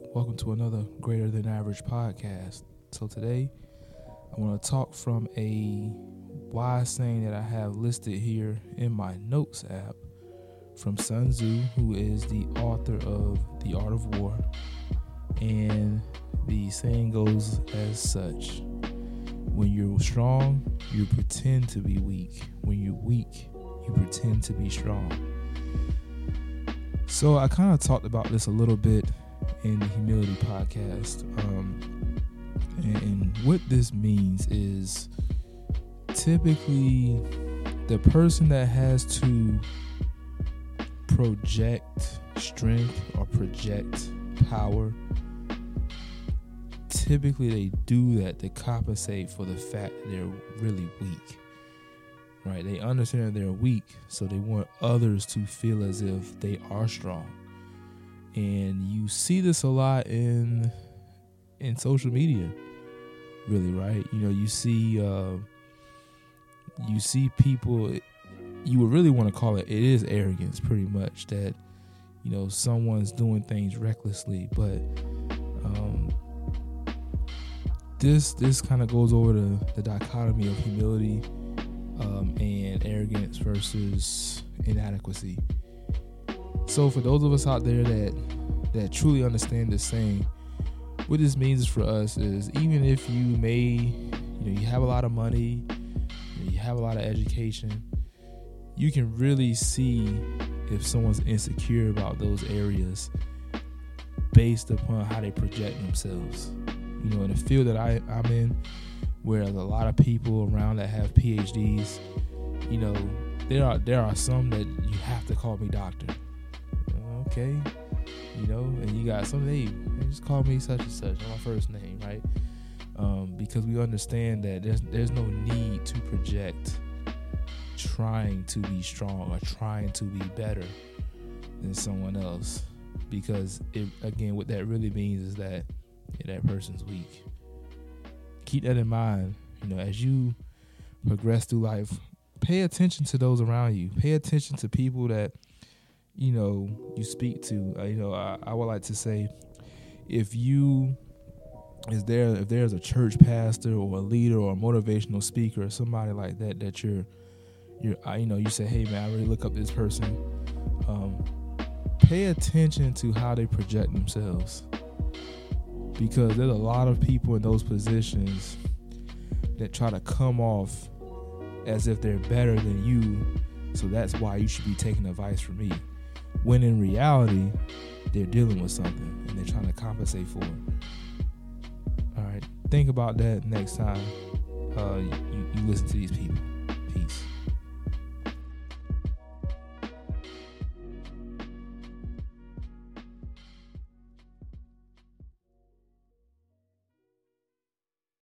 welcome to another Greater Than Average podcast. So, today I want to talk from a wise saying that I have listed here in my notes app from Sun Tzu, who is the author of The Art of War. And the saying goes as such When you're strong, you pretend to be weak. When you're weak, you pretend to be strong. So I kind of talked about this a little bit in the humility podcast. Um, and, and what this means is typically the person that has to project strength or project power typically they do that to compensate for the fact that they're really weak right they understand that they're weak so they want others to feel as if they are strong and you see this a lot in in social media really right? You know you see uh you see people you would really want to call it it is arrogance pretty much that you know someone's doing things recklessly but um this this kind of goes over the, the dichotomy of humility um, and arrogance versus inadequacy so for those of us out there that that truly understand this saying what this means for us is even if you may you know you have a lot of money you have a lot of education you can really see if someone's insecure about those areas based upon how they project themselves. You know in the field that I, i'm in where there's a lot of people around that have phds you know there are there are some that you have to call me doctor okay? You know and you got some hey just call me such and such. My first name right? Um, because we understand that there's there's no need to project trying to be strong or trying to be better than someone else. Because it again what that really means is that yeah, that person's weak. Keep that in mind. You know as you progress through life pay attention to those around you. Pay attention to people that you know you speak to uh, you know I, I would like to say if you is there if there's a church pastor or a leader or a motivational speaker or somebody like that that you're you're you know you say hey man i really look up this person um, pay attention to how they project themselves. Because there's a lot of people in those positions that try to come off as if they're better than you. So that's why you should be taking advice from me when in reality they're dealing with something and they're trying to compensate for it. All right think about that next time uh, you, you listen to these people